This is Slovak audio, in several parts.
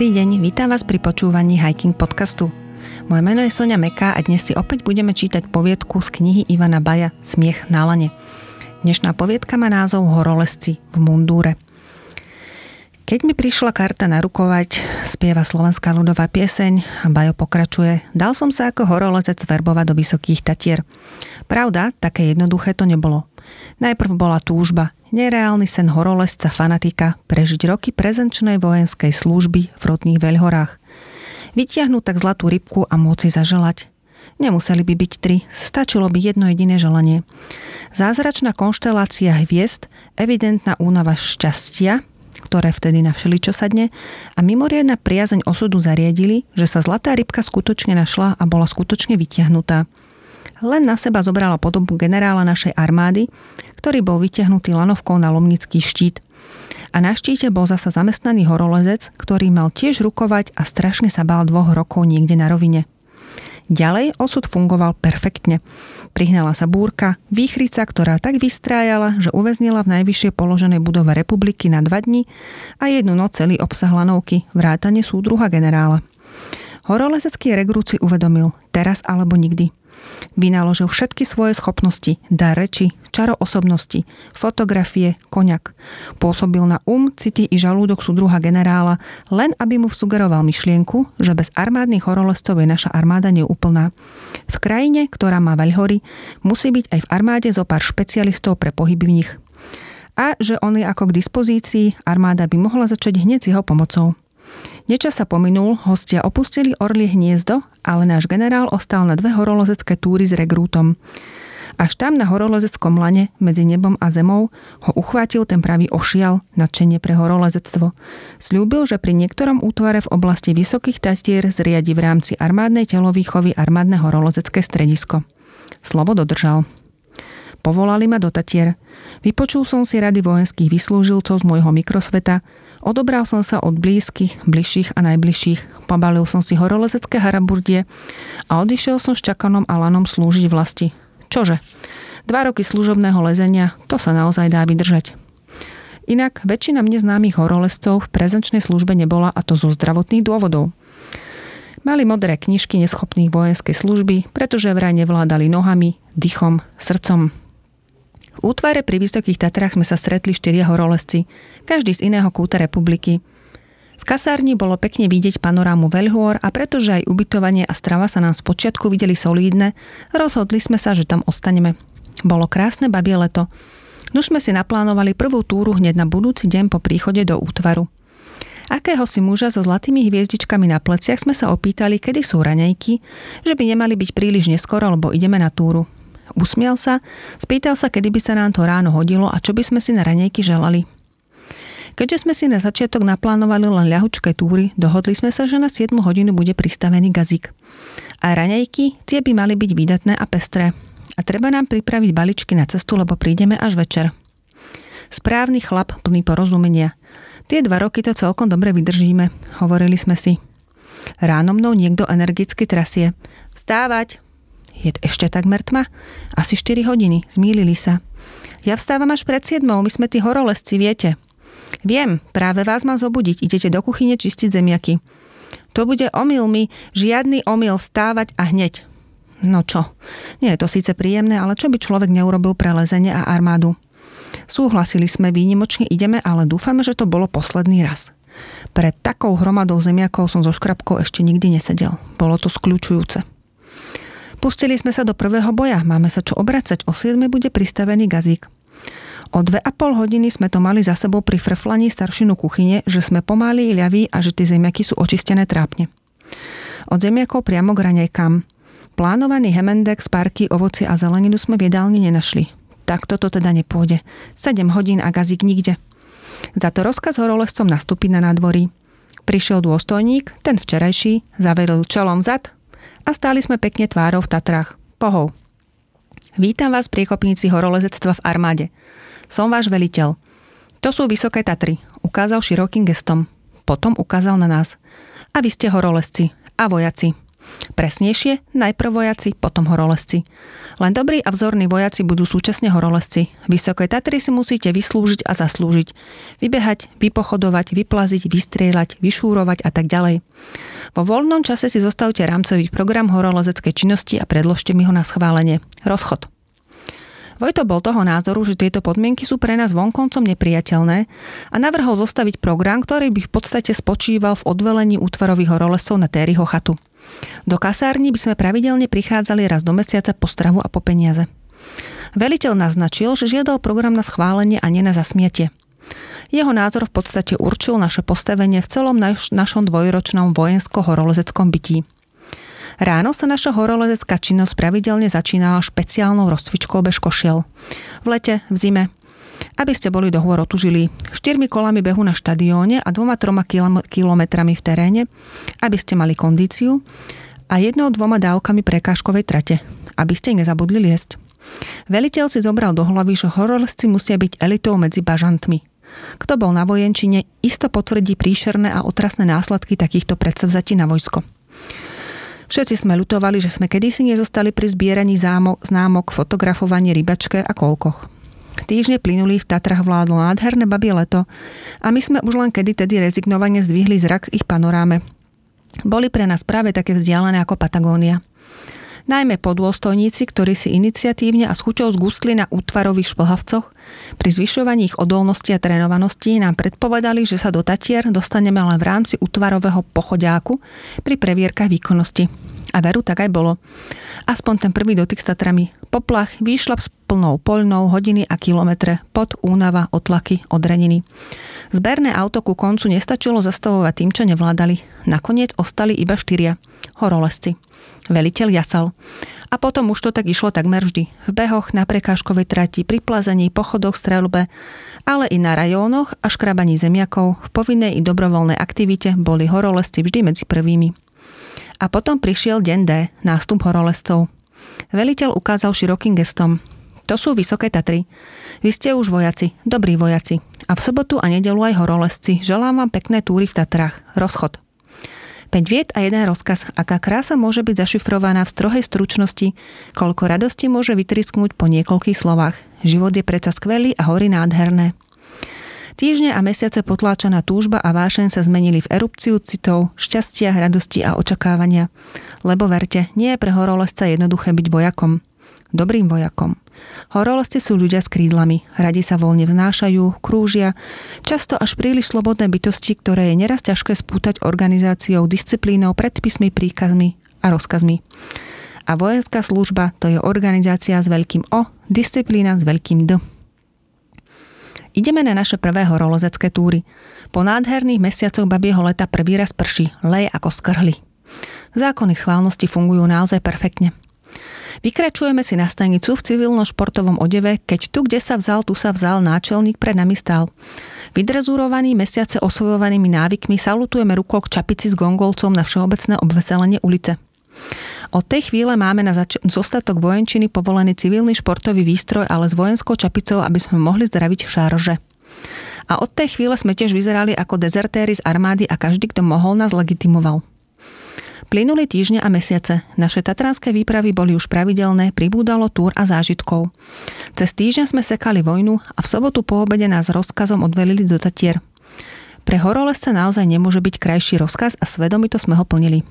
Dobrý deň, vítam vás pri počúvaní Hiking podcastu. Moje meno je Sonia Meká a dnes si opäť budeme čítať poviedku z knihy Ivana Baja Smiech na lane. Dnešná poviedka má názov Horolesci v mundúre. Keď mi prišla karta narukovať, spieva slovenská ľudová pieseň a Bajo pokračuje, dal som sa ako horolezec verbovať do Vysokých Tatier. Pravda, také jednoduché to nebolo. Najprv bola túžba, Nereálny sen horolesca fanatika prežiť roky prezenčnej vojenskej služby v rodných veľhorách. Vytiahnuť tak zlatú rybku a môcť zaželať. Nemuseli by byť tri, stačilo by jedno jediné želanie. Zázračná konštelácia hviezd, evidentná únava šťastia, ktoré vtedy na všeličo sadne, a mimoriadna priazeň osudu zariadili, že sa zlatá rybka skutočne našla a bola skutočne vytiahnutá len na seba zobrala podobu generála našej armády, ktorý bol vyťahnutý lanovkou na lomnický štít. A na štíte bol zasa zamestnaný horolezec, ktorý mal tiež rukovať a strašne sa bál dvoch rokov niekde na rovine. Ďalej osud fungoval perfektne. Prihnala sa búrka, výchrica, ktorá tak vystrájala, že uväznila v najvyššie položenej budove republiky na dva dni a jednu noc celý obsah lanovky, vrátane súdruha generála. Horolezecký regrút si uvedomil, teraz alebo nikdy – Vynaložil všetky svoje schopnosti, dar reči, čaro osobnosti, fotografie, koňak. Pôsobil na um, city i žalúdok súdruha generála, len aby mu sugeroval myšlienku, že bez armádnych horolezcov je naša armáda neúplná. V krajine, ktorá má veľhory, musí byť aj v armáde zo pár špecialistov pre pohyb v nich. A že on je ako k dispozícii, armáda by mohla začať hneď s jeho pomocou. Nečas sa pominul, hostia opustili orlie hniezdo, ale náš generál ostal na dve horolezecké túry s regrútom. Až tam na horolezeckom lane medzi nebom a zemou ho uchvátil ten pravý ošial, nadšenie pre horolezectvo. Sľúbil, že pri niektorom útvare v oblasti Vysokých Tatier zriadi v rámci armádnej telovýchovy armádne horolezecké stredisko. Slovo dodržal. Povolali ma do Tatier. Vypočul som si rady vojenských vyslúžilcov z môjho mikrosveta, odobral som sa od blízkych, bližších a najbližších, pobalil som si horolezecké haraburdie a odišiel som s Čakanom a Lanom slúžiť vlasti. Čože? Dva roky služobného lezenia, to sa naozaj dá vydržať. Inak väčšina mne známych horolezcov v prezenčnej službe nebola a to zo zdravotných dôvodov. Mali modré knižky neschopných vojenskej služby, pretože vraj nevládali nohami, dychom, srdcom, v útvare pri Vysokých Tatrách sme sa stretli štyria horolezci, každý z iného kúta republiky. Z kasárni bolo pekne vidieť panorámu Veľhôr a pretože aj ubytovanie a strava sa nám spočiatku videli solídne, rozhodli sme sa, že tam ostaneme. Bolo krásne babie leto. Nuž sme si naplánovali prvú túru hneď na budúci deň po príchode do útvaru. Akého si muža so zlatými hviezdičkami na pleciach sme sa opýtali, kedy sú raňajky, že by nemali byť príliš neskoro, lebo ideme na túru. Usmial sa, spýtal sa, kedy by sa nám to ráno hodilo a čo by sme si na ranejky želali. Keďže sme si na začiatok naplánovali len ľahučké túry, dohodli sme sa, že na 7 hodinu bude pristavený gazík. A raňajky, tie by mali byť výdatné a pestré. A treba nám pripraviť baličky na cestu, lebo prídeme až večer. Správny chlap, plný porozumenia. Tie dva roky to celkom dobre vydržíme, hovorili sme si. Ráno mnou niekto energicky trasie. Vstávať, je ešte takmer tma? Asi 4 hodiny, zmýlili sa. Ja vstávam až pred 7, my sme tí horolesci, viete. Viem, práve vás mám zobudiť, idete do kuchyne čistiť zemiaky. To bude omyl mi, žiadny omyl vstávať a hneď. No čo, nie je to síce príjemné, ale čo by človek neurobil pre lezenie a armádu? Súhlasili sme, výnimočne ideme, ale dúfame, že to bolo posledný raz. Pred takou hromadou zemiakov som so škrabkou ešte nikdy nesedel. Bolo to skľúčujúce. Pustili sme sa do prvého boja, máme sa čo obracať, o 7 bude pristavený gazík. O dve a pol hodiny sme to mali za sebou pri frflaní staršinu kuchyne, že sme pomáli ľaví a že tie zemiaky sú očistené trápne. Od zemiakov priamo k raňajkám. Plánovaný hemendek, sparky, ovoci a zeleninu sme v jedálni nenašli. Tak toto teda nepôjde. 7 hodín a gazík nikde. Za to rozkaz horolezcom nastúpiť na nádvorí. Prišiel dôstojník, ten včerajší, zaveril čelom zad, a stáli sme pekne tvárov v Tatrách. Pohov. Vítam vás priekopníci horolezectva v armáde. Som váš veliteľ. To sú Vysoké Tatry, ukázal širokým gestom. Potom ukázal na nás. A vy ste horolezci a vojaci. Presnejšie, najprv vojaci, potom horolezci. Len dobrí a vzorní vojaci budú súčasne horolezci. Vysoké Tatry si musíte vyslúžiť a zaslúžiť. Vybehať, vypochodovať, vyplaziť, vystrieľať, vyšúrovať a tak ďalej. Vo voľnom čase si zostavte rámcový program horolezeckej činnosti a predložte mi ho na schválenie. Rozchod. Vojto bol toho názoru, že tieto podmienky sú pre nás vonkoncom nepriateľné a navrhol zostaviť program, ktorý by v podstate spočíval v odvelení útvarových horolescov na Tériho chatu. Do kasárni by sme pravidelne prichádzali raz do mesiaca po stravu a po peniaze. Veliteľ naznačil, že žiadal program na schválenie a nie na zasmiete. Jeho názor v podstate určil naše postavenie v celom naš, našom dvojročnom vojensko-horolezeckom bytí. Ráno sa naša horolezecká činnosť pravidelne začínala špeciálnou rozcvičkou bez košiel. V lete, v zime, aby ste boli do hôr otužili štyrmi kolami behu na štadióne a dvoma troma kilometrami v teréne, aby ste mali kondíciu a jednou dvoma dávkami prekážkovej trate, aby ste nezabudli liesť. Veliteľ si zobral do hlavy, že horolezci musia byť elitou medzi bažantmi. Kto bol na vojenčine, isto potvrdí príšerné a otrasné následky takýchto predsavzatí na vojsko. Všetci sme lutovali, že sme kedysi nezostali pri zbieraní zámok, známok, fotografovaní rybačke a kolkoch. Týždne plynuli v Tatrach vládlo nádherné babie leto a my sme už len kedy tedy rezignovane zdvihli zrak ich panoráme. Boli pre nás práve také vzdialené ako Patagónia. Najmä podôstojníci, ktorí si iniciatívne a s chuťou zgustli na útvarových šplhavcoch, pri zvyšovaní ich odolnosti a trénovanosti nám predpovedali, že sa do Tatier dostaneme len v rámci útvarového pochodiáku pri previerkach výkonnosti. A veru tak aj bolo. Aspoň ten prvý dotyk s Tatrami. Poplach, výšlap s plnou poľnou, hodiny a kilometre, pod únava, otlaky, odreniny. Zberné auto ku koncu nestačilo zastavovať tým, čo nevládali. Nakoniec ostali iba štyria. Horolesci. Veliteľ jasal. A potom už to tak išlo takmer vždy. V behoch, na prekážkovej trati, pri plazení, pochodoch, strelbe, ale i na rajónoch a škrabaní zemiakov, v povinnej i dobrovoľnej aktivite boli horolesci vždy medzi prvými. A potom prišiel deň D, nástup horolescov. Veliteľ ukázal širokým gestom. To sú Vysoké Tatry. Vy ste už vojaci, dobrí vojaci. A v sobotu a nedelu aj horolesci. Želám vám pekné túry v Tatrách. Rozchod. 5 viet a jeden rozkaz. Aká krása môže byť zašifrovaná v strohej stručnosti, koľko radosti môže vytrisknúť po niekoľkých slovách. Život je predsa skvelý a hory nádherné. Týždne a mesiace potláčaná túžba a vášeň sa zmenili v erupciu citov, šťastia, radosti a očakávania. Lebo verte, nie je pre horolezca jednoduché byť vojakom. Dobrým vojakom. Horolezci sú ľudia s krídlami, radi sa voľne vznášajú, krúžia, často až príliš slobodné bytosti, ktoré je neraz ťažké spútať organizáciou, disciplínou, predpismi, príkazmi a rozkazmi. A vojenská služba to je organizácia s veľkým O, disciplína s veľkým D. Ideme na naše prvé horolezecké túry. Po nádherných mesiacoch babieho leta prvý raz prší, leje ako skrhli. Zákony schválnosti fungujú naozaj perfektne. Vykračujeme si na stanicu v civilno-športovom odeve, keď tu, kde sa vzal, tu sa vzal, náčelník pred nami stál. Vydrezúrovaný mesiace osvojovanými návykmi salutujeme rukou k čapici s gongolcom na všeobecné obveselenie ulice. Od tej chvíle máme na zač- zostatok vojenčiny povolený civilný športový výstroj, ale s vojenskou čapicou, aby sme mohli zdraviť v šárože. A od tej chvíle sme tiež vyzerali ako dezertéry z armády a každý, kto mohol, nás legitimoval. Plynuli týždne a mesiace. Naše tatranské výpravy boli už pravidelné, pribúdalo túr a zážitkov. Cez týždeň sme sekali vojnu a v sobotu po obede nás rozkazom odvelili do Tatier. Pre horolezca naozaj nemôže byť krajší rozkaz a svedomito sme ho plnili.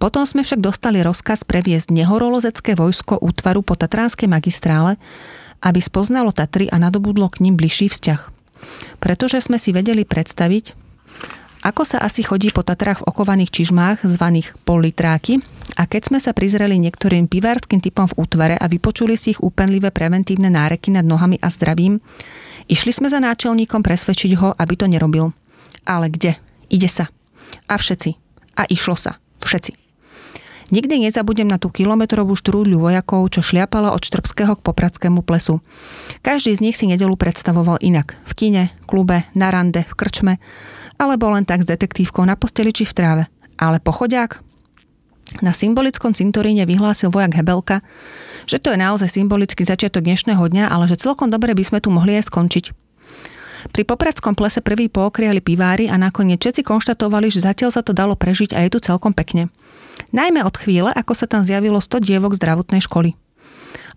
Potom sme však dostali rozkaz previesť nehorolozecké vojsko útvaru po Tatranskej magistrále, aby spoznalo Tatry a nadobudlo k ním bližší vzťah. Pretože sme si vedeli predstaviť, ako sa asi chodí po Tatrách v okovaných čižmách, zvaných politráky, a keď sme sa prizreli niektorým pivárským typom v útvare a vypočuli si ich úpenlivé preventívne náreky nad nohami a zdravím, išli sme za náčelníkom presvedčiť ho, aby to nerobil. Ale kde? Ide sa. A všetci. A išlo sa. Všetci. Nikdy nezabudem na tú kilometrovú štrúdľu vojakov, čo šliapala od Štrbského k Popradskému plesu. Každý z nich si nedelu predstavoval inak. V kine, klube, na rande, v krčme, alebo len tak s detektívkou na posteli či v tráve. Ale pochodiak? Na symbolickom cintoríne vyhlásil vojak Hebelka, že to je naozaj symbolický začiatok dnešného dňa, ale že celkom dobre by sme tu mohli aj skončiť. Pri Popradskom plese prvý pookriali pivári a nakoniec všetci konštatovali, že zatiaľ sa to dalo prežiť a je tu celkom pekne. Najmä od chvíle, ako sa tam zjavilo 100 dievok zdravotnej školy.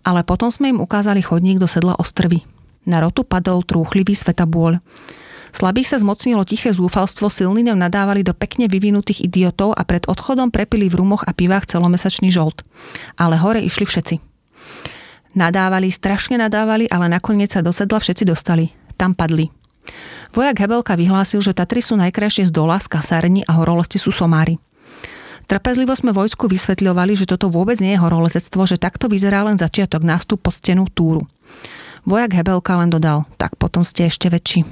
Ale potom sme im ukázali chodník do sedla Ostrvy. Na rotu padol trúchlivý svetabôľ. Slabých sa zmocnilo tiché zúfalstvo, silní nám nadávali do pekne vyvinutých idiotov a pred odchodom prepili v rumoch a pivách celomesačný žolt. Ale hore išli všetci. Nadávali, strašne nadávali, ale nakoniec sa do sedla všetci dostali. Tam padli. Vojak Hebelka vyhlásil, že Tatry sú najkrajšie z dola, z kasárni a horolosti sú somári. Trpezlivo sme vojsku vysvetľovali, že toto vôbec nie je horolezectvo, že takto vyzerá len začiatok nástup pod stenu túru. Vojak Hebelka len dodal, tak potom ste ešte väčší.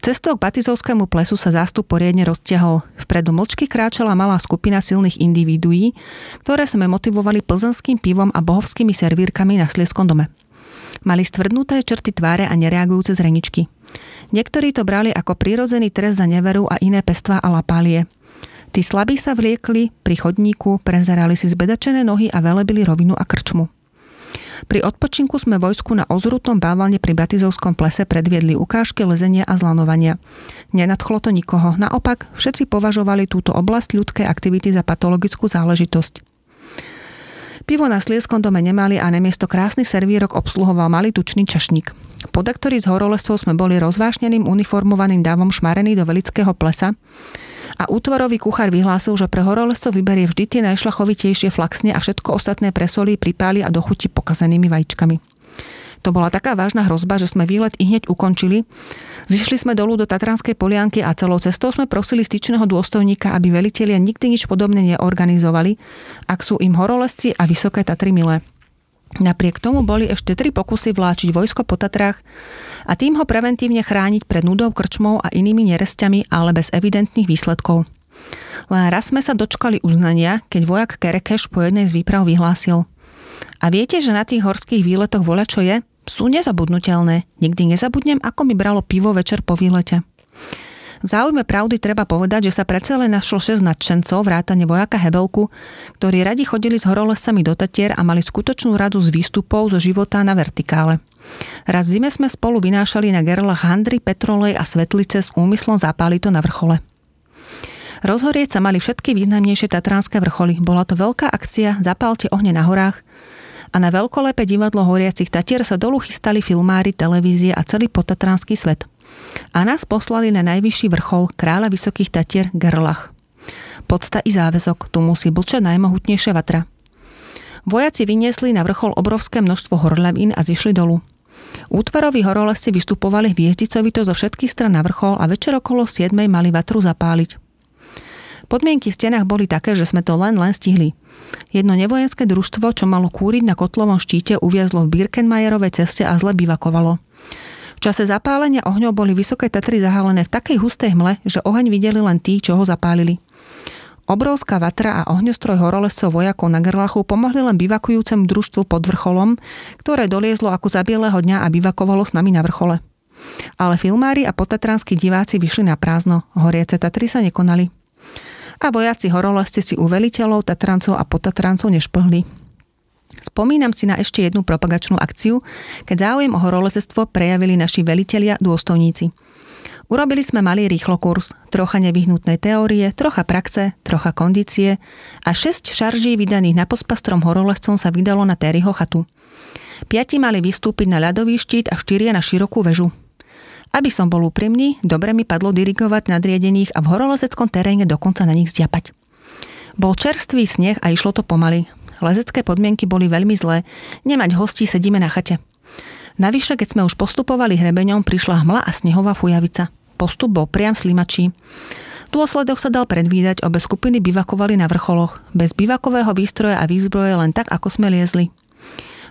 Cestou k Batizovskému plesu sa zástup poriadne roztiahol. Vpredu mlčky kráčala malá skupina silných individuí, ktoré sme motivovali plzenským pivom a bohovskými servírkami na Slieskom dome. Mali stvrdnuté črty tváre a nereagujúce zreničky. Niektorí to brali ako prirodzený trest za neveru a iné pestva a lapálie. Tí slabí sa vliekli pri chodníku, prezerali si zbedačené nohy a velebili rovinu a krčmu. Pri odpočinku sme vojsku na ozrutom bávalne pri Batizovskom plese predviedli ukážky lezenia a zlanovania. Nenadchlo to nikoho, naopak všetci považovali túto oblasť ľudskej aktivity za patologickú záležitosť. Pivo na Slieskom dome nemali a nemiesto krásnych servírok obsluhoval malý tučný čašník. Podaktori z horolestvou sme boli rozvášneným uniformovaným dávom šmarení do velického plesa, a útvorový kuchár vyhlásil, že pre horolesco vyberie vždy tie najšlachovitejšie flaxne a všetko ostatné presolí, pripáli a dochutí pokazenými vajíčkami. To bola taká vážna hrozba, že sme výlet i hneď ukončili. Zišli sme dolu do Tatranskej polianky a celou cestou sme prosili styčného dôstojníka, aby velitelia nikdy nič podobné neorganizovali, ak sú im horolesci a vysoké Tatry milé. Napriek tomu boli ešte tri pokusy vláčiť vojsko po Tatrách a tým ho preventívne chrániť pred nudou krčmou a inými nerestiami, ale bez evidentných výsledkov. Len raz sme sa dočkali uznania, keď vojak Kerekeš po jednej z výprav vyhlásil. A viete, že na tých horských výletoch voľa čo je? Sú nezabudnutelné. Nikdy nezabudnem, ako mi bralo pivo večer po výlete. V záujme pravdy treba povedať, že sa predsa len našlo 6 nadšencov, vrátane vojaka Hebelku, ktorí radi chodili s horolesami do Tatier a mali skutočnú radu z výstupov zo života na vertikále. Raz zime sme spolu vynášali na gerlach handry, petrolej a svetlice s úmyslom zapáliť to na vrchole. Rozhorieť sa mali všetky významnejšie tatranské vrcholy. Bola to veľká akcia Zapálte ohne na horách a na veľkolepé divadlo horiacich Tatier sa dolu chystali filmári, televízie a celý potatranský svet a nás poslali na najvyšší vrchol kráľa Vysokých Tatier Gerlach. Podsta i záväzok, tu musí blčať najmohutnejšia vatra. Vojaci vyniesli na vrchol obrovské množstvo horľavín a zišli dolu. Útvaroví horolesci vystupovali hviezdicovito zo všetkých stran na vrchol a večer okolo 7 mali vatru zapáliť. Podmienky v stenách boli také, že sme to len len stihli. Jedno nevojenské družstvo, čo malo kúriť na kotlovom štíte, uviazlo v Birkenmajerovej ceste a zle bivakovalo. V čase zapálenia ohňov boli vysoké Tatry zahalené v takej hustej hmle, že oheň videli len tí, čo ho zapálili. Obrovská vatra a ohňostroj horolescov vojakov na Gerlachu pomohli len bivakujúcemu družstvu pod vrcholom, ktoré doliezlo ako za bieleho dňa a bivakovalo s nami na vrchole. Ale filmári a potatranskí diváci vyšli na prázdno, horiace Tatry sa nekonali. A vojaci horolesci si u veliteľov, Tatrancov a potatrancov nešplhli. Spomínam si na ešte jednu propagačnú akciu, keď záujem o horolezectvo prejavili naši velitelia dôstojníci. Urobili sme malý rýchlokurs, trocha nevyhnutnej teórie, trocha praxe, trocha kondície a 6 šarží vydaných na pospastrom horolezcom sa vydalo na Terryho chatu. Piati mali vystúpiť na ľadový štít a štyria na širokú väžu. Aby som bol úprimný, dobre mi padlo dirigovať nadriedených a v horolezeckom teréne dokonca na nich zďapať. Bol čerstvý sneh a išlo to pomaly. Lezecké podmienky boli veľmi zlé. Nemať hostí, sedíme na chate. Navyše, keď sme už postupovali hrebeňom, prišla hmla a snehová fujavica. Postup bol priam slimačí. Dôsledok sa dal predvídať, obe skupiny bivakovali na vrcholoch, bez bivakového výstroja a výzbroje len tak, ako sme liezli.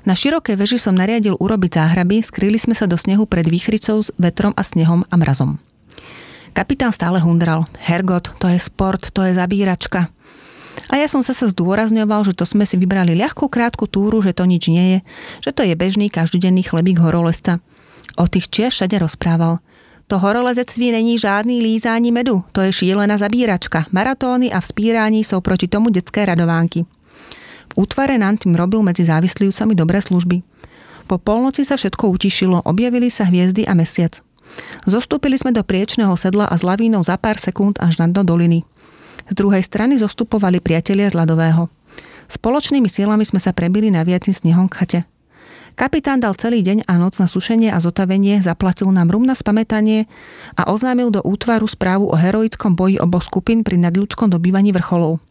Na širokej veži som nariadil urobiť záhraby, skrýli sme sa do snehu pred výchricou s vetrom a snehom a mrazom. Kapitán stále hundral. Hergot, to je sport, to je zabíračka. A ja som zase zdôrazňoval, že to sme si vybrali ľahkú krátku túru, že to nič nie je, že to je bežný každodenný chlebík horolezca. O tých čier všade rozprával. To horolezectví není žádný lízání medu, to je šílená zabíračka. Maratóny a vzpírání sú proti tomu detské radovánky. V útvare nám tým robil medzi závislivcami dobré služby. Po polnoci sa všetko utišilo, objavili sa hviezdy a mesiac. Zostúpili sme do priečného sedla a s lavínou za pár sekúnd až na do doliny. Z druhej strany zostupovali priatelia z ľadového. Spoločnými silami sme sa prebili na viacný snehom k chate. Kapitán dal celý deň a noc na sušenie a zotavenie, zaplatil nám rum na spamätanie a oznámil do útvaru správu o heroickom boji oboch skupín pri nadľudskom dobývaní vrcholov.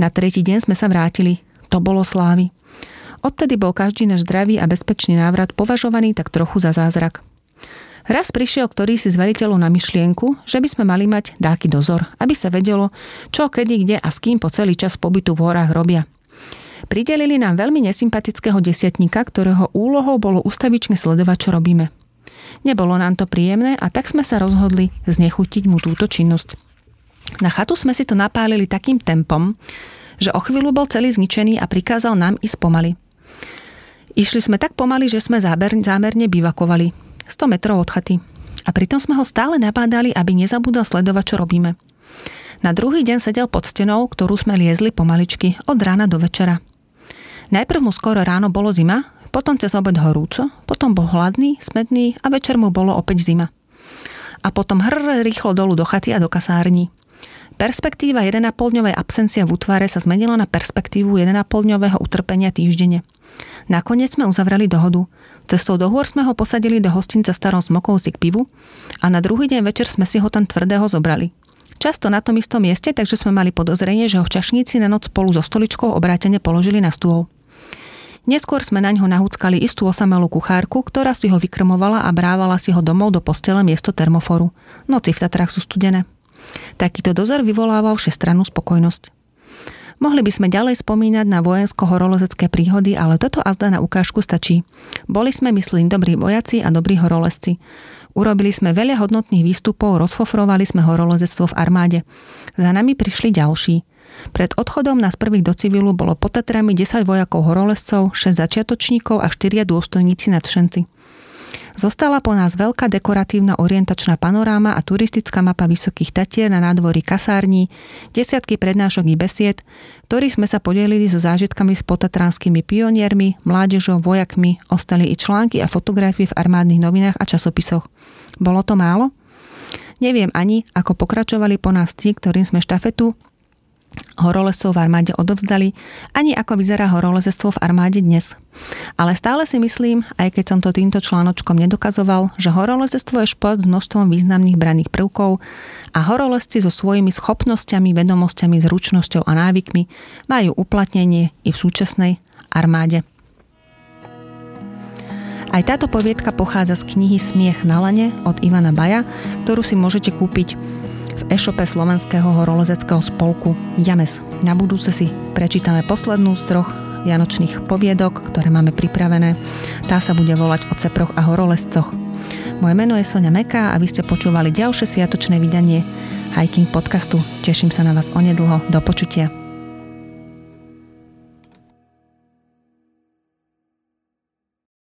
Na tretí deň sme sa vrátili. To bolo slávy. Odtedy bol každý náš zdravý a bezpečný návrat považovaný tak trochu za zázrak. Raz prišiel ktorý si z veliteľov na myšlienku, že by sme mali mať dáky dozor, aby sa vedelo, čo, kedy, kde a s kým po celý čas pobytu v horách robia. Pridelili nám veľmi nesympatického desiatníka, ktorého úlohou bolo ustavične sledovať, čo robíme. Nebolo nám to príjemné a tak sme sa rozhodli znechutiť mu túto činnosť. Na chatu sme si to napálili takým tempom, že o chvíľu bol celý zničený a prikázal nám ísť pomaly. Išli sme tak pomaly, že sme zámerne bivakovali. 100 metrov od chaty. A pritom sme ho stále nabádali, aby nezabudol sledovať, čo robíme. Na druhý deň sedel pod stenou, ktorú sme liezli pomaličky od rána do večera. Najprv mu skoro ráno bolo zima, potom cez obed horúco, potom bol hladný, smedný a večer mu bolo opäť zima. A potom hr rýchlo dolu do chaty a do kasárni. Perspektíva 1,5-dňovej absencia v útvare sa zmenila na perspektívu 1,5-dňového utrpenia týždenne. Nakoniec sme uzavreli dohodu. Cestou do hôr sme ho posadili do hostinca starom smokovci k pivu a na druhý deň večer sme si ho tam tvrdého zobrali. Často na tom istom mieste, takže sme mali podozrenie, že ho čašníci na noc spolu so stoličkou obrátene položili na stôl. Neskôr sme na ňo nahúckali istú osamelú kuchárku, ktorá si ho vykrmovala a brávala si ho domov do postele miesto termoforu. Noci v Tatrách sú studené. Takýto dozor vyvolával všestrannú spokojnosť. Mohli by sme ďalej spomínať na vojensko-horolezecké príhody, ale toto azda na ukážku stačí. Boli sme, myslím, dobrí vojaci a dobrí horolezci. Urobili sme veľa hodnotných výstupov, rozfofrovali sme horolezectvo v armáde. Za nami prišli ďalší. Pred odchodom nás prvých do civilu bolo pod Tatrami 10 vojakov horolezcov, 6 začiatočníkov a 4 dôstojníci nadšenci. Zostala po nás veľká dekoratívna orientačná panoráma a turistická mapa Vysokých Tatier na nádvorí kasární, desiatky prednášok i besied, ktorých sme sa podelili so zážitkami s potatranskými pioniermi, mládežou, vojakmi, ostali i články a fotografie v armádnych novinách a časopisoch. Bolo to málo? Neviem ani, ako pokračovali po nás tí, ktorým sme štafetu horolescov v armáde odovzdali, ani ako vyzerá horolezestvo v armáde dnes. Ale stále si myslím, aj keď som to týmto článočkom nedokazoval, že horolezestvo je šport s množstvom významných braných prvkov a horolezci so svojimi schopnosťami, vedomosťami, zručnosťou a návykmi majú uplatnenie i v súčasnej armáde. Aj táto poviedka pochádza z knihy Smiech na lane od Ivana Baja, ktorú si môžete kúpiť v e-shope slovenského horolezeckého spolku James. Na budúce si prečítame poslednú z troch vianočných poviedok, ktoré máme pripravené. Tá sa bude volať o ceproch a horolezcoch. Moje meno je Sonia Meka a vy ste počúvali ďalšie sviatočné vydanie Hiking podcastu. Teším sa na vás onedlho. Do počutia.